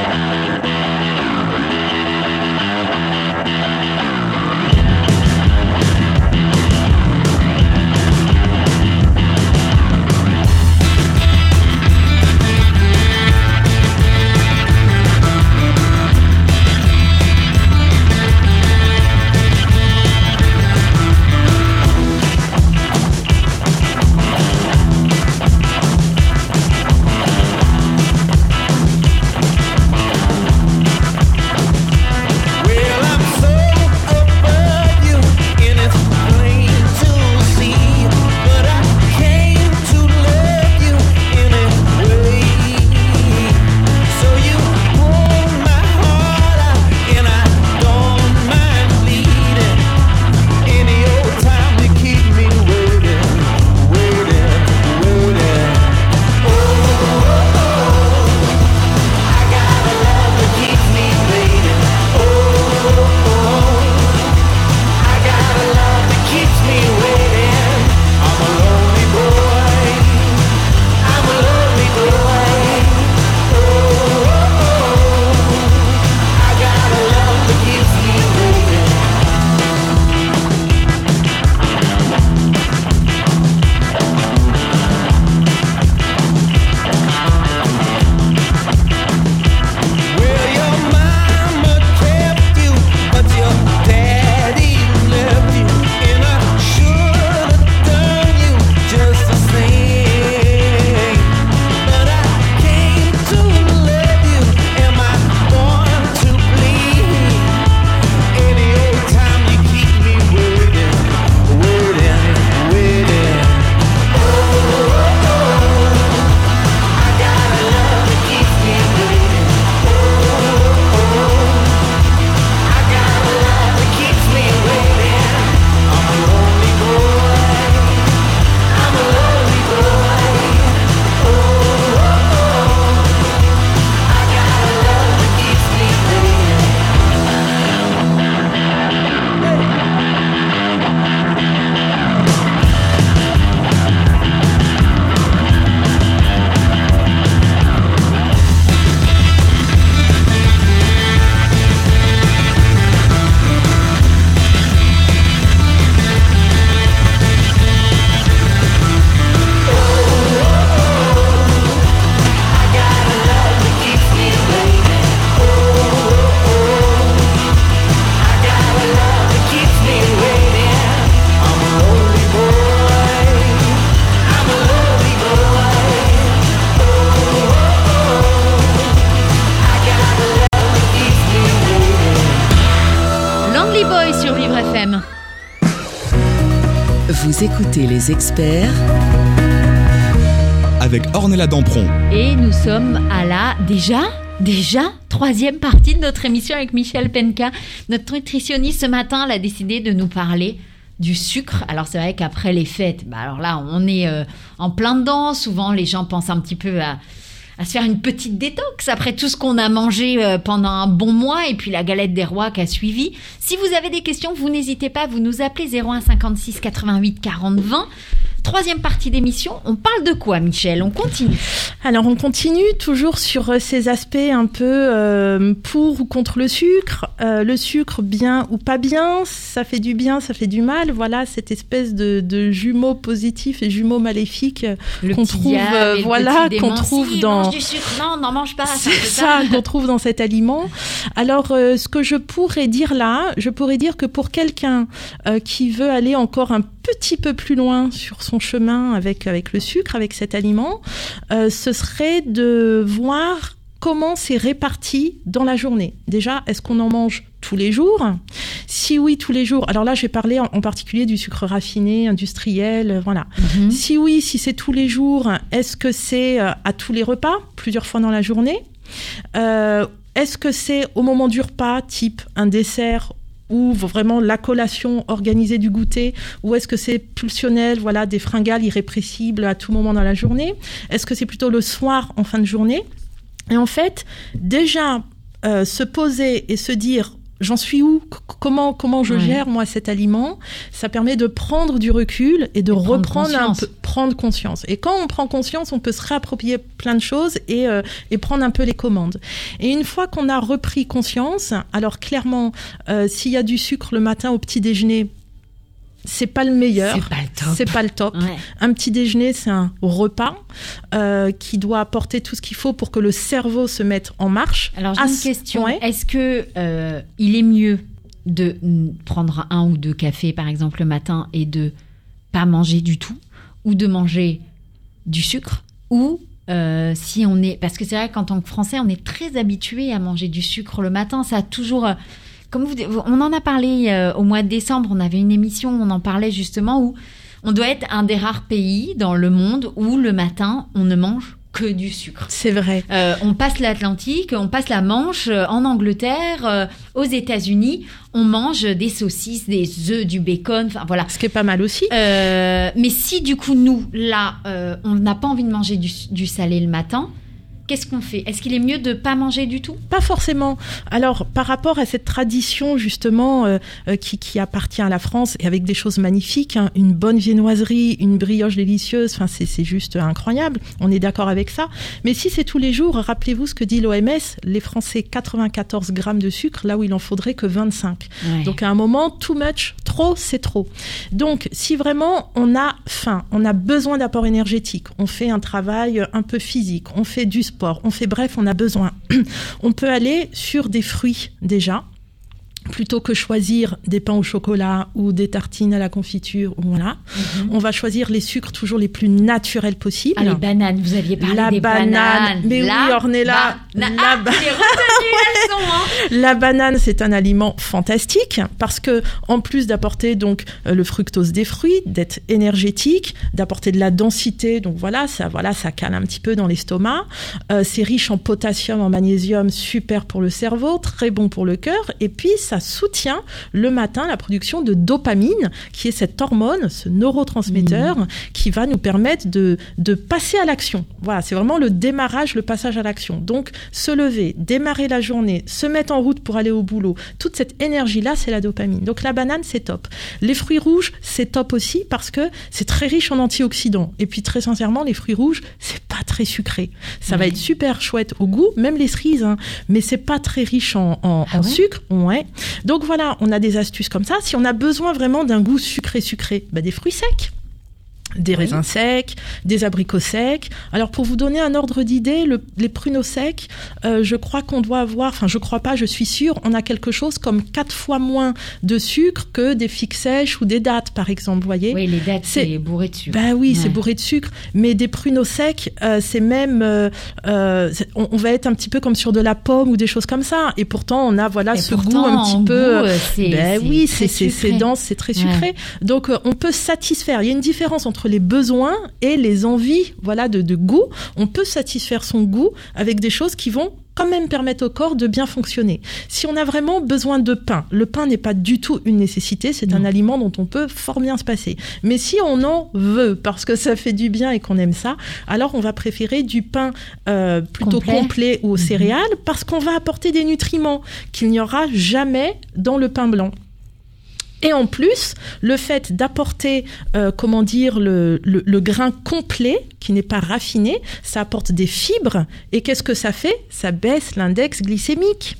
Experts avec Ornella Dampron. Et nous sommes à la déjà Déjà, troisième partie de notre émission avec Michel Penka. Notre nutritionniste ce matin, elle a décidé de nous parler du sucre. Alors c'est vrai qu'après les fêtes, bah alors là on est euh, en plein dedans. Souvent les gens pensent un petit peu à, à se faire une petite détox après tout ce qu'on a mangé euh, pendant un bon mois et puis la galette des rois qui a suivi. Si vous avez des questions, vous n'hésitez pas, vous nous appelez 01 56 88 40 20. Troisième partie d'émission, on parle de quoi, Michel? On continue. Alors, on continue toujours sur euh, ces aspects un peu euh, pour ou contre le sucre. Euh, le sucre, bien ou pas bien, ça fait du bien, ça fait du mal. Voilà, cette espèce de, de jumeaux positifs et jumeaux maléfiques qu'on trouve, voilà, qu'on trouve dans. du sucre, non, n'en mange pas. C'est ça, qu'on trouve dans cet aliment. Alors, ce que je pourrais dire là, je pourrais dire que pour quelqu'un qui veut aller encore un petit peu plus loin sur son chemin avec, avec le sucre, avec cet aliment, euh, ce serait de voir comment c'est réparti dans la journée. Déjà, est-ce qu'on en mange tous les jours? Si oui, tous les jours. Alors là, je vais parler en, particulier du sucre raffiné, industriel, euh, voilà. Mhm. Si oui, si c'est tous les jours, est-ce que c'est euh, à tous les repas, plusieurs fois dans la journée? Est-ce que c'est au moment du repas, type un dessert ou vraiment la collation organisée du goûter Ou est-ce que c'est pulsionnel, voilà, des fringales irrépressibles à tout moment dans la journée? Est-ce que c'est plutôt le soir en fin de journée? Et en fait, déjà, euh, se poser et se dire j'en suis où? Comment comment je gère moi cet aliment? Ça permet de prendre du recul et de reprendre un peu, prendre conscience. Et quand on prend conscience, on peut se réapproprier plein de choses et, euh, et prendre un peu les commandes. Et une fois qu'on a repris conscience, alors clairement, euh, s'il y a du sucre le matin au petit déjeuner, c'est pas le meilleur. C'est pas le top. C'est pas le top. Un petit déjeuner, c'est un repas euh, qui doit apporter tout ce qu'il faut pour que le cerveau se mette en marche. Alors j'ai une question. Est-ce que euh, il est mieux de prendre un ou deux cafés par exemple le matin et de pas manger du tout, ou de manger du sucre, ou euh, si on est parce que c'est vrai qu'en tant que Français, on est très habitué à manger du sucre le matin. Ça a toujours comme vous, on en a parlé euh, au mois de décembre, on avait une émission, on en parlait justement où on doit être un des rares pays dans le monde où le matin on ne mange que du sucre. C'est vrai. Euh, on passe l'Atlantique, on passe la Manche, euh, en Angleterre, aux États-Unis, on mange des saucisses, des œufs, du bacon, enfin voilà. Ce qui est pas mal aussi. mais si du coup nous, là, on n'a pas envie de manger du salé le matin, qu'est-ce qu'on fait? Est-ce qu'il est mieux de pas manger du tout? Pas forcément. Alors, par rapport à cette tradition justement euh, euh, qui, qui, appartient à la France et avec des choses magnifiques, hein, une bonne viennoiserie, une brioche délicieuse, enfin c'est juste incroyable. On est d'accord avec ça. Mais si c'est tous les jours, rappelez-vous ce que dit l'OMS les Français 94 grammes de sucre là où il en faudrait que 25. Donc à un moment, too much, trop, c'est trop. Donc si vraiment on a faim, on a besoin d'apport énergétique, on fait un travail un peu physique, on fait du on fait bref, on a besoin. on peut aller sur des fruits déjà plutôt que choisir des pains au chocolat ou des tartines à la confiture, voilà, mhm. on va choisir les sucres toujours les plus naturels possibles. Ah, les bananes, vous aviez parlé la des banane, bananes. Mais oui, Ornella, la, ah, ba... hein. la banane, c'est un aliment fantastique parce que en plus d'apporter donc euh, le fructose des fruits, d'être énergétique, d'apporter de la densité, donc voilà, ça, voilà, ça cale un petit peu dans l'estomac. Euh, c'est riche en potassium, en magnésium, super pour le cerveau, très bon pour le cœur, et puis ça ça soutient le matin la production de dopamine, qui est cette hormone, ce neurotransmetteur, mmh. qui va nous permettre de, de passer à l'action. Voilà, c'est vraiment le démarrage, le passage à l'action. Donc, se lever, démarrer la journée, se mettre en route pour aller au boulot, toute cette énergie-là, c'est la dopamine. Donc, la banane, c'est top. Les fruits rouges, c'est top aussi parce que c'est très riche en antioxydants. Et puis, très sincèrement, les fruits rouges, c'est pas très sucré. Ça va être super chouette au goût, même les cerises, hein, mais c'est pas très riche en, en, ah sucre. Ouais. Donc voilà, on a des astuces comme ça. Si on a besoin vraiment d'un goût sucré-sucré, bah des fruits secs. Des raisins secs, des abricots secs. Alors pour vous donner un ordre d'idée, le- les pruneaux secs, euh, je crois qu'on doit avoir, enfin je crois pas, je suis sûre, on a quelque chose comme quatre fois moins de sucre que des figues sèches ou des dattes par exemple, voyez. Oui, les dates, C'est- bourré de sucre. Bah oui, c'est bourré de sucre, mais des pruneaux secs, euh, c'est même, euh, euh, on, on va être un petit peu comme sur de la pomme ou des choses comme ça. Et pourtant, on a voilà Et ce pourtant, goût un petit peu. goût, euh, c'est- Ben oui, c'est dense, c'est très Ouais. sucré. Donc euh, on peut satisfaire. Il y a une différence entre les besoins et les envies, voilà, de, de goût. On peut satisfaire son goût avec des choses qui vont quand même permettre au corps de bien fonctionner. Si on a vraiment besoin de pain, le pain n'est pas du tout une nécessité, c'est un aliment dont on peut fort bien se passer. Mais si on en veut, parce que ça fait du bien et qu'on aime ça, alors on va préférer du pain euh, plutôt Complet. complet, ou aux céréales, parce qu'on va apporter des nutriments qu'il n'y aura jamais dans le pain blanc. Et en plus, le fait d'apporter, euh, comment dire, le, le- le grain complet, qui n'est pas raffiné, ça apporte des fibres. Et qu'est-ce que ça fait? Ça baisse l'index glycémique.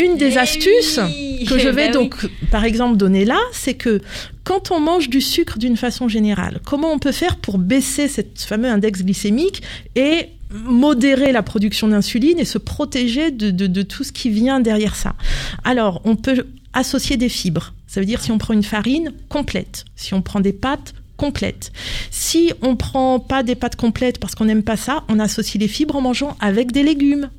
Une des Eh astuces oui. que je vais Bah oui. donc, par exemple, donner là, c'est que quand on mange du sucre d'une façon générale, comment on peut faire pour baisser cette fameux index glycémique et modérer la production d'insuline et se protéger de, de- de tout ce qui vient derrière ça? Alors, on peut associer des fibres. Ça veut dire si on prend une farine complète, si on prend des pâtes complètes. Si on prend pas des pâtes complètes parce qu'on n'aime pas ça, on associe les fibres en mangeant avec des légumes.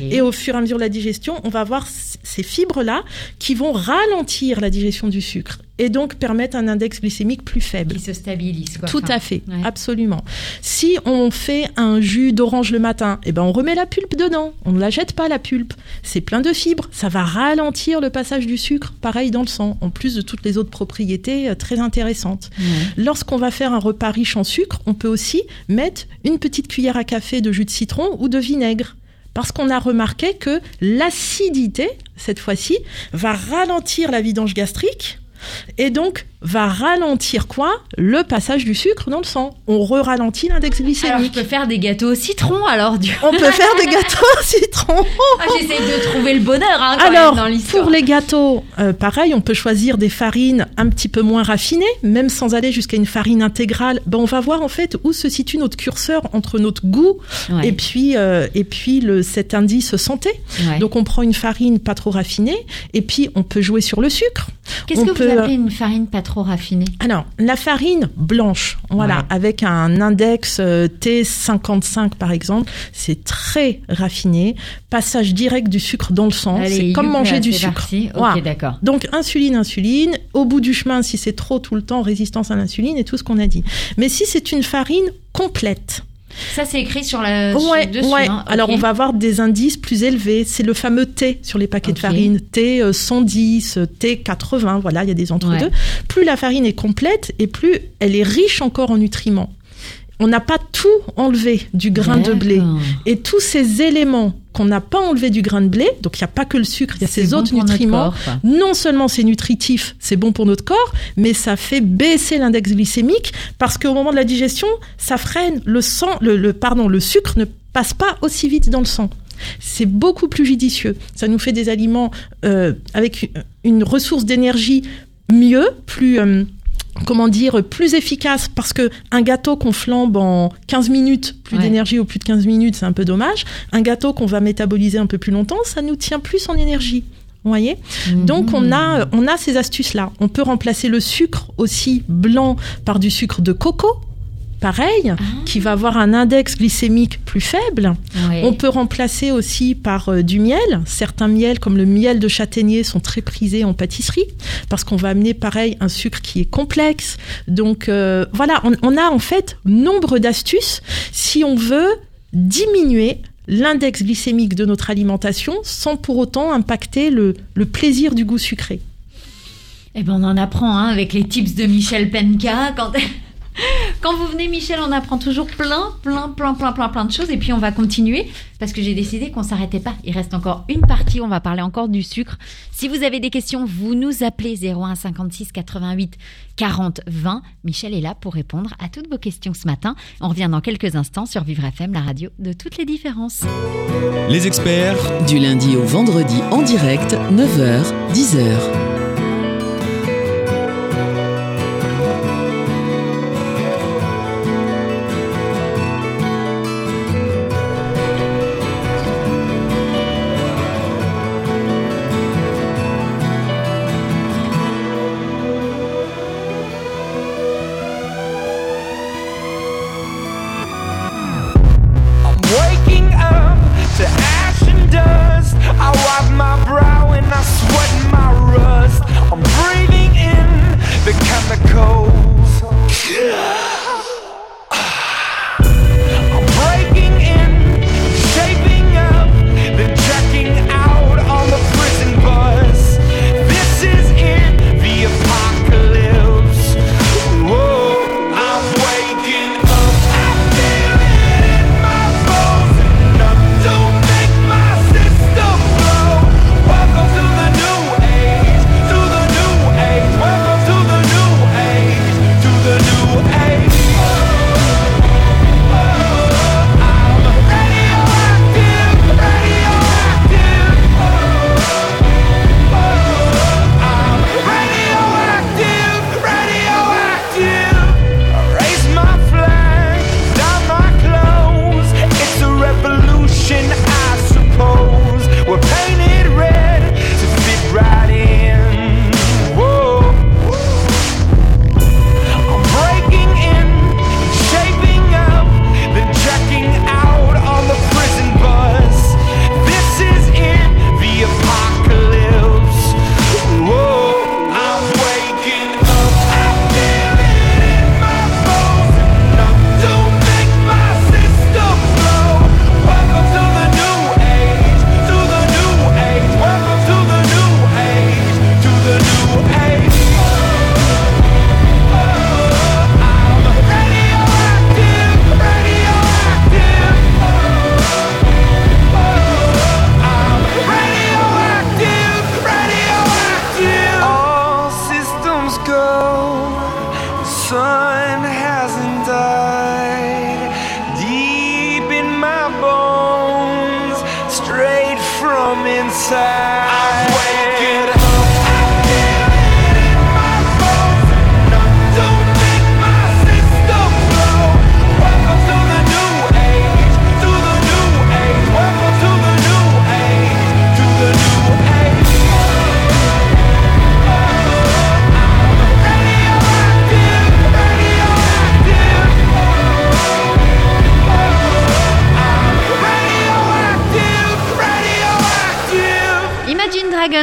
Et au fur et à mesure de la digestion, on va avoir ces fibres-là qui vont ralentir la digestion du sucre et donc permettre un index glycémique plus faible. Qui se stabilise. Quoi. Tout Enfin, à fait, ouais. absolument. Si on fait un jus d'orange le matin, eh ben on remet la pulpe dedans. On ne la jette pas la pulpe. C'est plein de fibres. Ça va ralentir le passage du sucre, pareil dans le sang, en plus de toutes les autres propriétés euh, très intéressantes. Ouais. Lorsqu'on va faire un repas riche en sucre, on peut aussi mettre une petite cuillère à café de jus de citron ou de vinaigre. Parce qu'on a remarqué que l'acidité, cette fois-ci, va ralentir la vidange gastrique et donc va ralentir quoi? Le passage du sucre dans le sang. On re-ralentit l'index Alors, je glycémique. peux faire des gâteaux au citron, alors, du On peut faire des gâteaux au citron. Ah, J'essaie de trouver le bonheur, hein, quand Alors, même, dans l'histoire. pour les gâteaux, euh, pareil, on peut choisir des farines un petit peu moins raffinées, même sans aller jusqu'à une farine intégrale. Ben, on va voir en fait où se situe notre curseur entre notre goût Ouais, et puis euh, et puis le, cet indice santé. ouais. Donc on prend une farine pas trop raffinée et puis on peut jouer sur le sucre. Qu'est-ce on que peut- vous appelez une farine pas trop raffinée Alors la farine blanche, voilà, Ouais. avec un index euh, T55 par exemple, c'est très raffiné, passage direct du sucre dans le sang, c'est comme manger du sucre. parti. Ok, Voilà. d'accord. Donc insuline, insuline. Au bout du chemin, si c'est trop tout le temps, résistance à l'insuline et tout ce qu'on a dit. Mais si c'est une farine complète, Ça, c'est écrit sur la ouais, dessus. ouais. hein, Alors on va avoir des indices plus élevés. C'est le fameux T sur les paquets de farine. T euh, 110, euh, T 80. Voilà, il y a des entre-deux. Ouais. Plus la farine est complète et plus elle est riche encore en nutriments. On n'a pas tout enlevé du grain de blé. Et tous ces éléments qu'on n'a pas enlevé du grain de blé, donc il n'y a pas que le sucre, il y a ces bon autres nutriments. corps, non seulement c'est nutritif, c'est bon pour notre corps, mais ça fait baisser l'index glycémique parce qu'au moment de la digestion, ça freine le sang, le, le- pardon, le sucre ne passe pas aussi vite dans le sang. C'est beaucoup plus judicieux. Ça nous fait des aliments euh, avec une ressource d'énergie mieux, plus euh, comment dire, plus efficace parce que un gâteau qu'on flambe en 15 minutes, plus Ouais. d'énergie au plus de 15 minutes, c'est un peu dommage. Un gâteau qu'on va métaboliser un peu plus longtemps, ça nous tient plus en énergie. Vous voyez? Donc on a, on a ces astuces-là. On peut remplacer le sucre aussi blanc par du sucre de coco, pareil, Ah. qui va avoir un index glycémique plus faible. On peut remplacer aussi par euh, du miel. Certains miels, comme le miel de châtaignier, sont très prisés en pâtisserie parce qu'on va amener pareil un sucre qui est complexe. Donc euh, voilà, on, on a en fait nombre d'astuces si on veut diminuer l'index glycémique de notre alimentation sans pour autant impacter le, le plaisir du goût sucré. Eh ben, on en apprend hein, avec les tips de Michel Penka. Quand... Quand vous venez, Michel, on apprend toujours plein, plein, plein, plein, plein, plein de choses. Et puis, on va continuer parce que j'ai décidé qu'on s'arrêtait pas. Il reste encore une partie. On va parler encore du sucre. Si vous avez des questions, vous nous appelez 01 56 88 40 20. Michel est là pour répondre à toutes vos questions ce matin. On revient dans quelques instants sur Vivre FM, la radio de toutes les différences. Les experts Du lundi au vendredi en direct, 9h, 10h.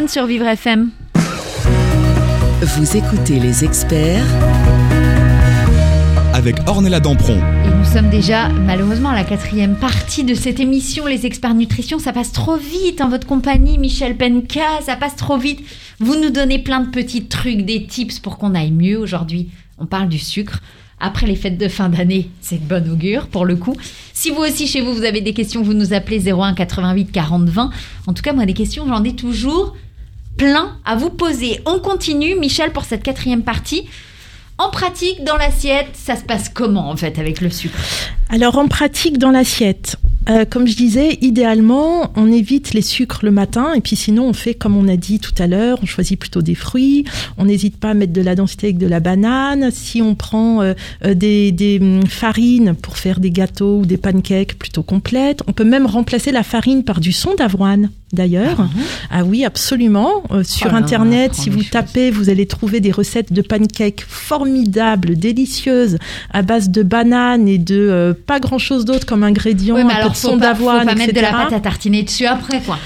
Sur Vivre FM. Vous écoutez les experts Avec Ornella Dampron. Et nous sommes déjà malheureusement à la quatrième partie de cette émission, les experts nutrition. Ça passe trop vite en votre compagnie, Michel Penka, ça passe trop vite. Vous nous donnez plein de petits trucs, des tips pour qu'on aille mieux. Aujourd'hui, on parle du sucre. Après les fêtes de fin d'année, c'est de bon augure pour le coup. Si vous aussi chez vous, vous avez des questions, vous nous appelez 01 88 40 20. En tout cas, moi, des questions, j'en ai toujours plein à vous poser. On continue, Michel, pour cette quatrième partie. En pratique, dans l'assiette, ça se passe comment en fait avec le sucre? Alors en pratique dans l'assiette, euh, comme je disais, idéalement, on évite les sucres le matin et puis sinon on fait comme on a dit tout à l'heure, on choisit plutôt des fruits, on n'hésite pas à mettre de la densité avec de la banane. Si on prend euh, euh, des, hum, farines pour faire des gâteaux ou des pancakes plutôt complètes, on peut même remplacer la farine par du son d'avoine d'ailleurs. Ah, oui, absolument. Euh, sur Oh internet, si vous choses. tapez, vous allez trouver des recettes de pancakes formidables, délicieuses, à base de bananes et de euh, pas grand chose d'autre comme ingrédient, Ouais, mais un peu de son pas, faut d'avoine, pas mettre de la pâte à tartiner dessus après quoi.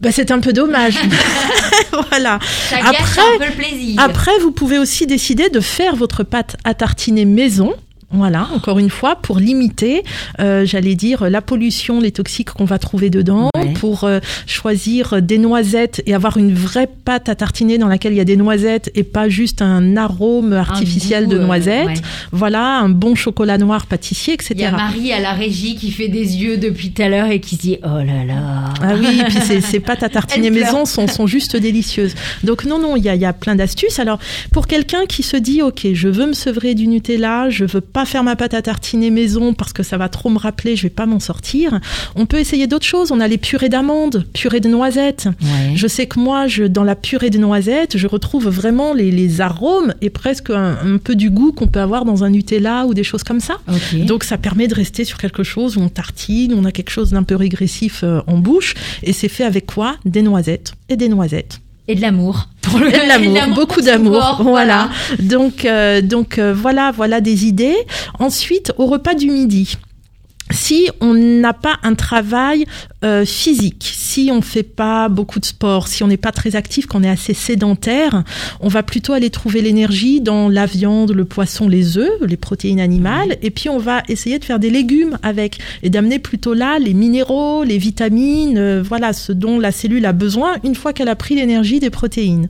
Bah, c'est un peu dommage. voilà. Ça Après- un peu le plaisir. Après, vous pouvez aussi décider de faire votre pâte à tartiner maison. Voilà, encore une fois, pour limiter, euh, j'allais dire, la pollution, les toxiques qu'on va trouver dedans, Ouais. pour euh, choisir des noisettes et avoir une vraie pâte à tartiner dans laquelle il y a des noisettes et pas juste un arôme Un artificiel goût, de euh, noisettes. ouais. Voilà, un bon chocolat noir pâtissier, etc. Il y a Marie à la régie qui fait des yeux depuis tout à l'heure et qui se dit oh là là. Ah oui, et puis ces, ces pâtes à tartiner maison sont, sont juste délicieuses. Donc non, non, il y a, il y a plein d'astuces. Alors pour quelqu'un qui se dit, ok, je veux me sevrer du Nutella, je veux pas faire ma pâte à tartiner maison parce que ça va trop me rappeler, je vais pas m'en sortir. On peut essayer d'autres choses. On a les purées d'amandes, purées de noisettes. Ouais. Je sais que moi, je, dans la purée de noisettes, je retrouve vraiment les, les arômes et presque un, un peu du goût qu'on peut avoir dans un Nutella ou des choses comme ça. Donc ça permet de rester sur quelque chose où on tartine, où on a quelque chose d'un peu régressif euh, en bouche. Et c'est fait avec quoi? Des noisettes et des noisettes. Et de l'amour. Pour le- Et de l'amour, beaucoup d'amour. Voilà. Donc, euh, donc euh, voilà, voilà des idées. Ensuite, au repas du midi. Si on n'a pas un travail euh, physique, si on fait pas beaucoup de sport, si on n'est pas très actif, qu'on est assez sédentaire, on va plutôt aller trouver l'énergie dans la viande, le poisson, les œufs, les protéines animales, et puis on va essayer de faire des légumes avec et d'amener plutôt là les minéraux, les vitamines, euh, voilà ce dont la cellule a besoin une fois qu'elle a pris l'énergie des protéines.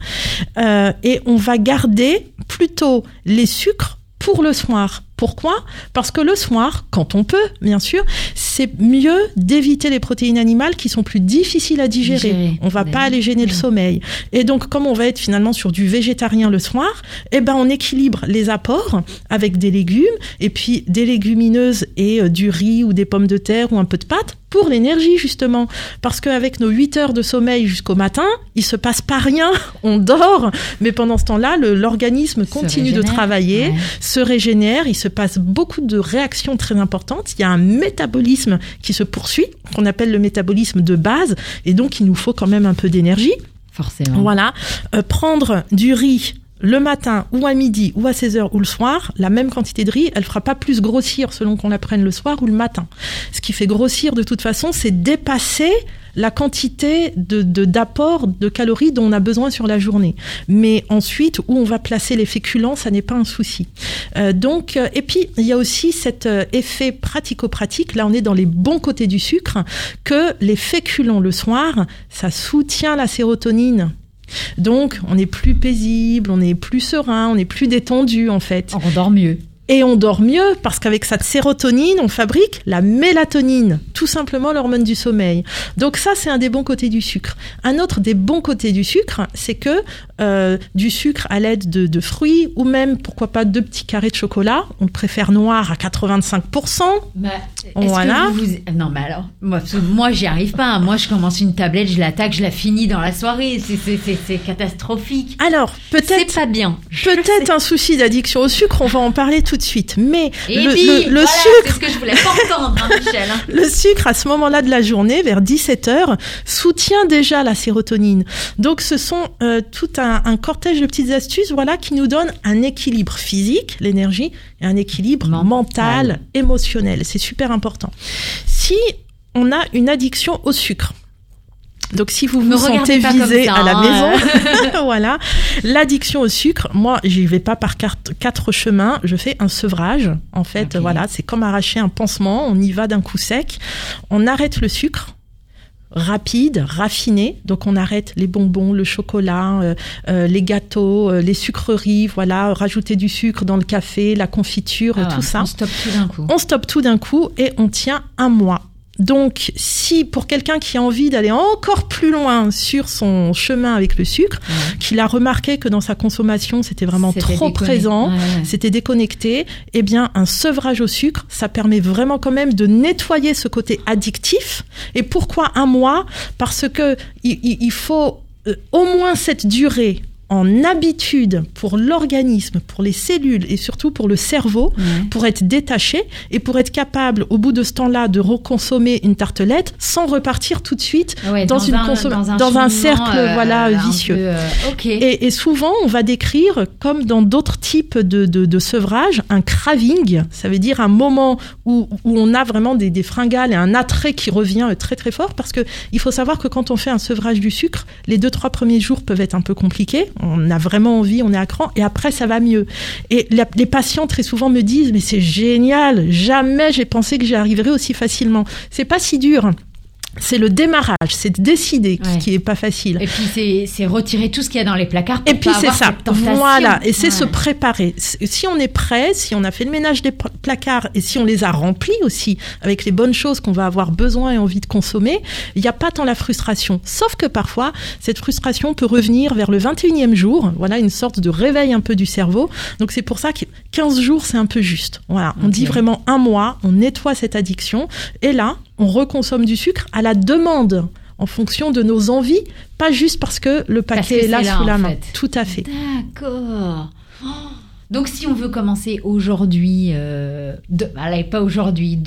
Euh, et on va garder plutôt les sucres pour le soir. Pourquoi? Parce que le soir, quand on peut, bien sûr, c'est mieux d'éviter les protéines animales qui sont plus difficiles à digérer. Digérer. On va Ben pas aller gêner le sommeil. Et donc, comme on va être finalement sur du végétarien le soir, eh ben, on équilibre les apports avec des légumes et puis des légumineuses et euh, du riz ou des pommes de terre ou un peu de pâte pour l'énergie justement. Parce qu'avec nos 8 heures de sommeil jusqu'au matin, il se passe pas rien. On dort, mais pendant ce temps-là, l'organisme continue de travailler Ouais. se régénère, il se passe beaucoup de réactions très importantes, il y a un métabolisme qui se poursuit, qu'on appelle le métabolisme de base, et donc il nous faut quand même un peu d'énergie. Forcément. Voilà, Euh, prendre du riz le matin ou à midi ou à 16 heures ou le soir, la même quantité de riz, elle fera pas plus grossir selon qu'on la prenne le soir ou le matin. Ce qui fait grossir de toute façon, c'est dépasser la quantité de de- d'apport de, calories dont on a besoin sur la journée. Mais ensuite, où on va placer les féculents, ça n'est pas un souci. Euh, donc, euh, et puis il y a aussi cet euh, effet pratico-pratique. Là, on est dans les bons côtés du sucre, que les féculents le soir, ça soutient la sérotonine. Donc, on est plus paisible, on est plus serein, on est plus détendu en fait. On dort mieux. Et on dort mieux parce qu'avec cette sérotonine, on fabrique la mélatonine, tout simplement l'hormone du sommeil. Donc ça, c'est un des bons côtés du sucre. Un autre des bons côtés du sucre, c'est que euh, du sucre à l'aide de, de fruits ou même, pourquoi pas, deux petits carrés de chocolat, on préfère noir à 85%. Bah, Voilà. que vous, vous- Non, mais alors, moi, moi j'y arrive pas. Moi, je commence une tablette, je l'attaque, je la finis dans la soirée. C'est- C'est c'est- c'est catastrophique. Alors, C'est peut-être pas bien. Peut-être un souci d'addiction au sucre, on va en parler tout de suite. Mais Et le, puis, le- le voilà, sucre c'est ce que je voulais pas entendre, hein, Michel. Le sucre, à ce moment-là de la journée, vers 17h, soutient déjà la sérotonine. Donc, ce sont euh, tout un, un cortège de petites astuces voilà, qui nous donnent un équilibre physique, l'énergie, et un équilibre Mental. mental, émotionnel. C'est super important. Si on a une addiction au sucre, donc si vous vous sentez visé à la hein, maison, voilà, l'addiction au sucre, moi j'y vais pas par quatre, quatre chemins, je fais un sevrage. En fait, voilà, c'est comme arracher un pansement, on y va d'un coup sec, on arrête le sucre rapide, raffiné. Donc on arrête les bonbons, le chocolat, euh, euh, les gâteaux, euh, les sucreries, voilà, rajouter du sucre dans le café, la confiture, Ah, tout ça. On stoppe tout d'un coup. On stoppe tout d'un coup et on tient un mois. Donc, si pour quelqu'un qui a envie d'aller encore plus loin sur son chemin avec le sucre, Ouais. qu'il a remarqué que dans sa consommation c'était vraiment trop présent, Ouais, ouais. c'était déconnecté, eh bien un sevrage au sucre, ça permet vraiment quand même de nettoyer ce côté addictif. Et pourquoi un mois? Parce que il, il- il faut euh, au moins cette durée en habitude pour l'organisme, pour les cellules et surtout pour le cerveau, Ouais. pour être détaché et pour être capable au bout de ce temps-là de reconsommer une tartelette sans repartir tout de suite Ouais, dans une un, dans un, dans un cheminement, cercle, euh, voilà, vicieux. peu, euh. Et, et souvent, on va décrire, comme dans d'autres types de, de, de sevrage, un craving. Ça veut dire un moment où, où on a vraiment des, des fringales et un attrait qui revient très très fort. Parce que il faut savoir que quand on fait un sevrage du sucre, les deux trois premiers jours peuvent être un peu compliqués. On a vraiment envie, on est à cran, et après ça va mieux. Et les patients très souvent me disent mais c'est génial, jamais j'ai pensé que j'y arriverais aussi facilement. C'est pas si dur. C'est le démarrage, c'est de décider qui, Ouais. qui est pas facile. Et puis c'est retirer tout ce qu'il y a dans les placards. Pour Et puis c'est ça, voilà, et c'est se préparer. Si on est prêt, si on a fait le ménage des pla- placards et si on les a remplis aussi avec les bonnes choses qu'on va avoir besoin et envie de consommer, il n'y a pas tant la frustration. Sauf que parfois, cette frustration peut revenir vers le 21e jour, voilà, une sorte de réveil un peu du cerveau. Donc c'est pour ça que 15 jours, c'est un peu juste. Voilà, on dit vraiment un mois, on nettoie cette addiction et là, on reconsomme du sucre à la demande en fonction de nos envies, pas juste parce que le paquet que est là sous la main. fait. Tout à fait. D'accord. Oh. Donc si on veut commencer aujourd'hui, euh, de- allez pas aujourd'hui,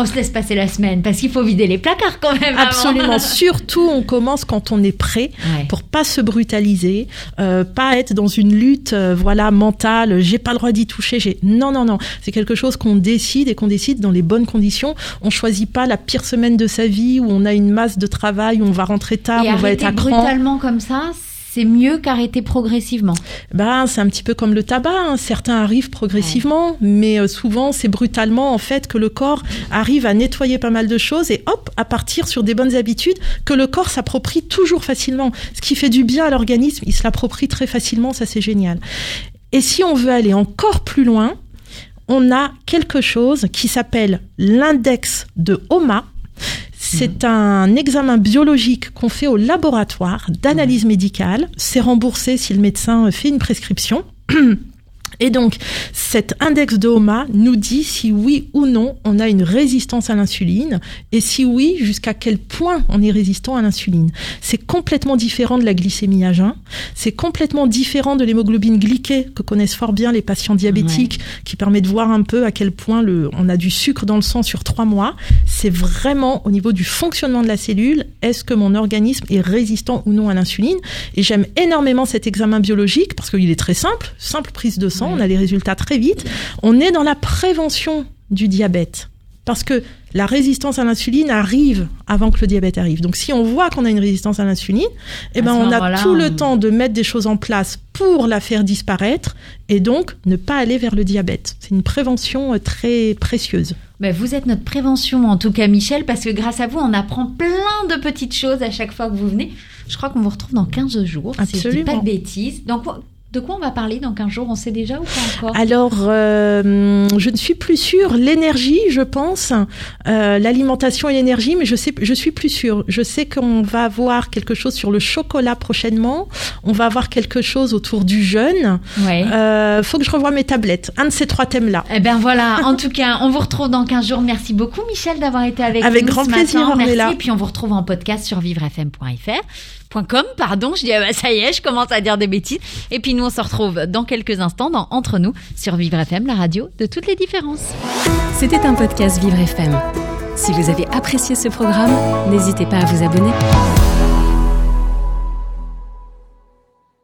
on se laisse passer la semaine parce qu'il faut vider les placards quand même. avant. Absolument. Surtout, on commence quand on est prêt Ouais. pour pas se brutaliser, euh, pas être dans une lutte, euh, voilà, mentale. J'ai pas le droit d'y toucher. J'ai non, non, non. C'est quelque chose qu'on décide et qu'on décide dans les bonnes conditions. On choisit pas la pire semaine de sa vie où on a une masse de travail, où on va rentrer tard, Et on va être à cran. brutalement comme ça, c'est mieux qu'arrêter progressivement. Ben, c'est un petit peu comme le tabac. hein. Certains arrivent progressivement, mais euh, souvent c'est brutalement en fait que le corps arrive à nettoyer pas mal de choses et hop, à partir sur des bonnes habitudes que le corps s'approprie toujours facilement. Ce qui fait du bien à l'organisme, il se l'approprie très facilement. Ça c'est génial. Et si on veut aller encore plus loin, on a quelque chose qui s'appelle l'index de HOMA. C'est un examen biologique qu'on fait au laboratoire d'analyse médicale. C'est remboursé si le médecin fait une prescription. Et donc, cet index de HOMA nous dit si oui ou non on a une résistance à l'insuline et si oui, jusqu'à quel point on est résistant à l'insuline. C'est complètement différent de la glycémie à jeun, c'est complètement différent de l'hémoglobine glyquée que connaissent fort bien les patients diabétiques qui permet de voir un peu à quel point le, on a du sucre dans le sang sur trois mois. C'est vraiment au niveau du fonctionnement de la cellule, est-ce que mon organisme est résistant ou non à l'insuline Et j'aime énormément cet examen biologique parce qu'il est très simple, simple prise de sang, Ouais. On a les résultats très vite. On est dans la prévention du diabète. Parce que la résistance à l'insuline arrive avant que le diabète arrive. Donc si on voit qu'on a une résistance à l'insuline, eh ben on a tout le temps de mettre des choses en place pour la faire disparaître et donc ne pas aller vers le diabète. C'est une prévention euh, très précieuse. Ben, vous êtes notre prévention, en tout cas, Michel, parce que grâce à vous, on apprend plein de petites choses à chaque fois que vous venez. Je crois qu'on vous retrouve dans 15 jours, si je dis pas Absolument. de bêtises. Donc, De quoi on va parler dans 15 jours? On sait déjà ou pas encore? Alors, euh, je ne suis plus sûre. L'énergie, je pense, euh, l'alimentation et l'énergie, mais je sais, je suis plus sûre. Je sais qu'on va avoir quelque chose sur le chocolat prochainement. On va avoir quelque chose autour du jeûne. Ouais. Euh, faut que je revoie mes tablettes. Un de ces trois thèmes-là. Eh ben voilà, en tout cas, on vous retrouve dans 15 jours. Merci beaucoup Michel d'avoir été avec, Avec nous grand ce plaisir, matin. Merci. Et puis on vous retrouve en podcast sur vivrefm.fr. pardon, je dis ah bah, ça y est, je commence à dire des bêtises. Et puis nous on se retrouve dans quelques instants dans Entre nous sur Vivre FM, la radio de toutes les différences. C'était un podcast Vivre FM. Si vous avez apprécié ce programme, n'hésitez pas à vous abonner.